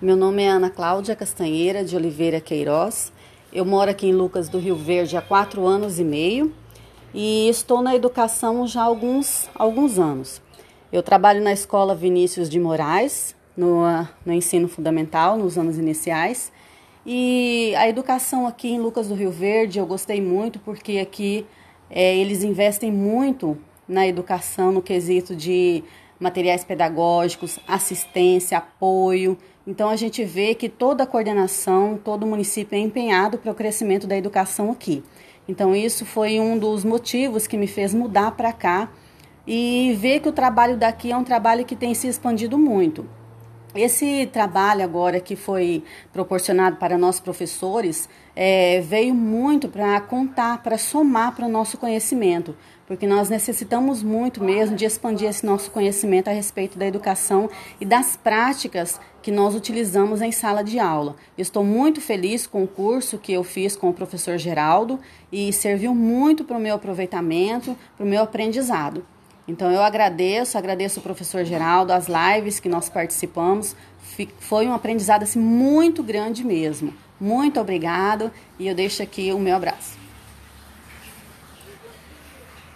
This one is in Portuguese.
Meu nome é Ana Cláudia Castanheira de Oliveira Queiroz. Eu moro aqui em Lucas do Rio Verde há quatro anos e meio e estou na educação já há alguns, alguns anos. Eu trabalho na escola Vinícius de Moraes, no, no ensino fundamental, nos anos iniciais. E a educação aqui em Lucas do Rio Verde eu gostei muito porque aqui é, eles investem muito na educação no quesito de materiais pedagógicos, assistência, apoio. Então a gente vê que toda a coordenação, todo o município é empenhado para o crescimento da educação aqui. Então isso foi um dos motivos que me fez mudar para cá e ver que o trabalho daqui é um trabalho que tem se expandido muito. Esse trabalho agora que foi proporcionado para nós professores é, veio muito para contar, para somar para o nosso conhecimento, porque nós necessitamos muito mesmo de expandir esse nosso conhecimento a respeito da educação e das práticas que nós utilizamos em sala de aula. estou muito feliz com o curso que eu fiz com o professor Geraldo e serviu muito para o meu aproveitamento, para o meu aprendizado. Então eu agradeço, agradeço o professor Geraldo, as lives que nós participamos. Foi um aprendizado assim, muito grande mesmo. Muito obrigado e eu deixo aqui o meu abraço.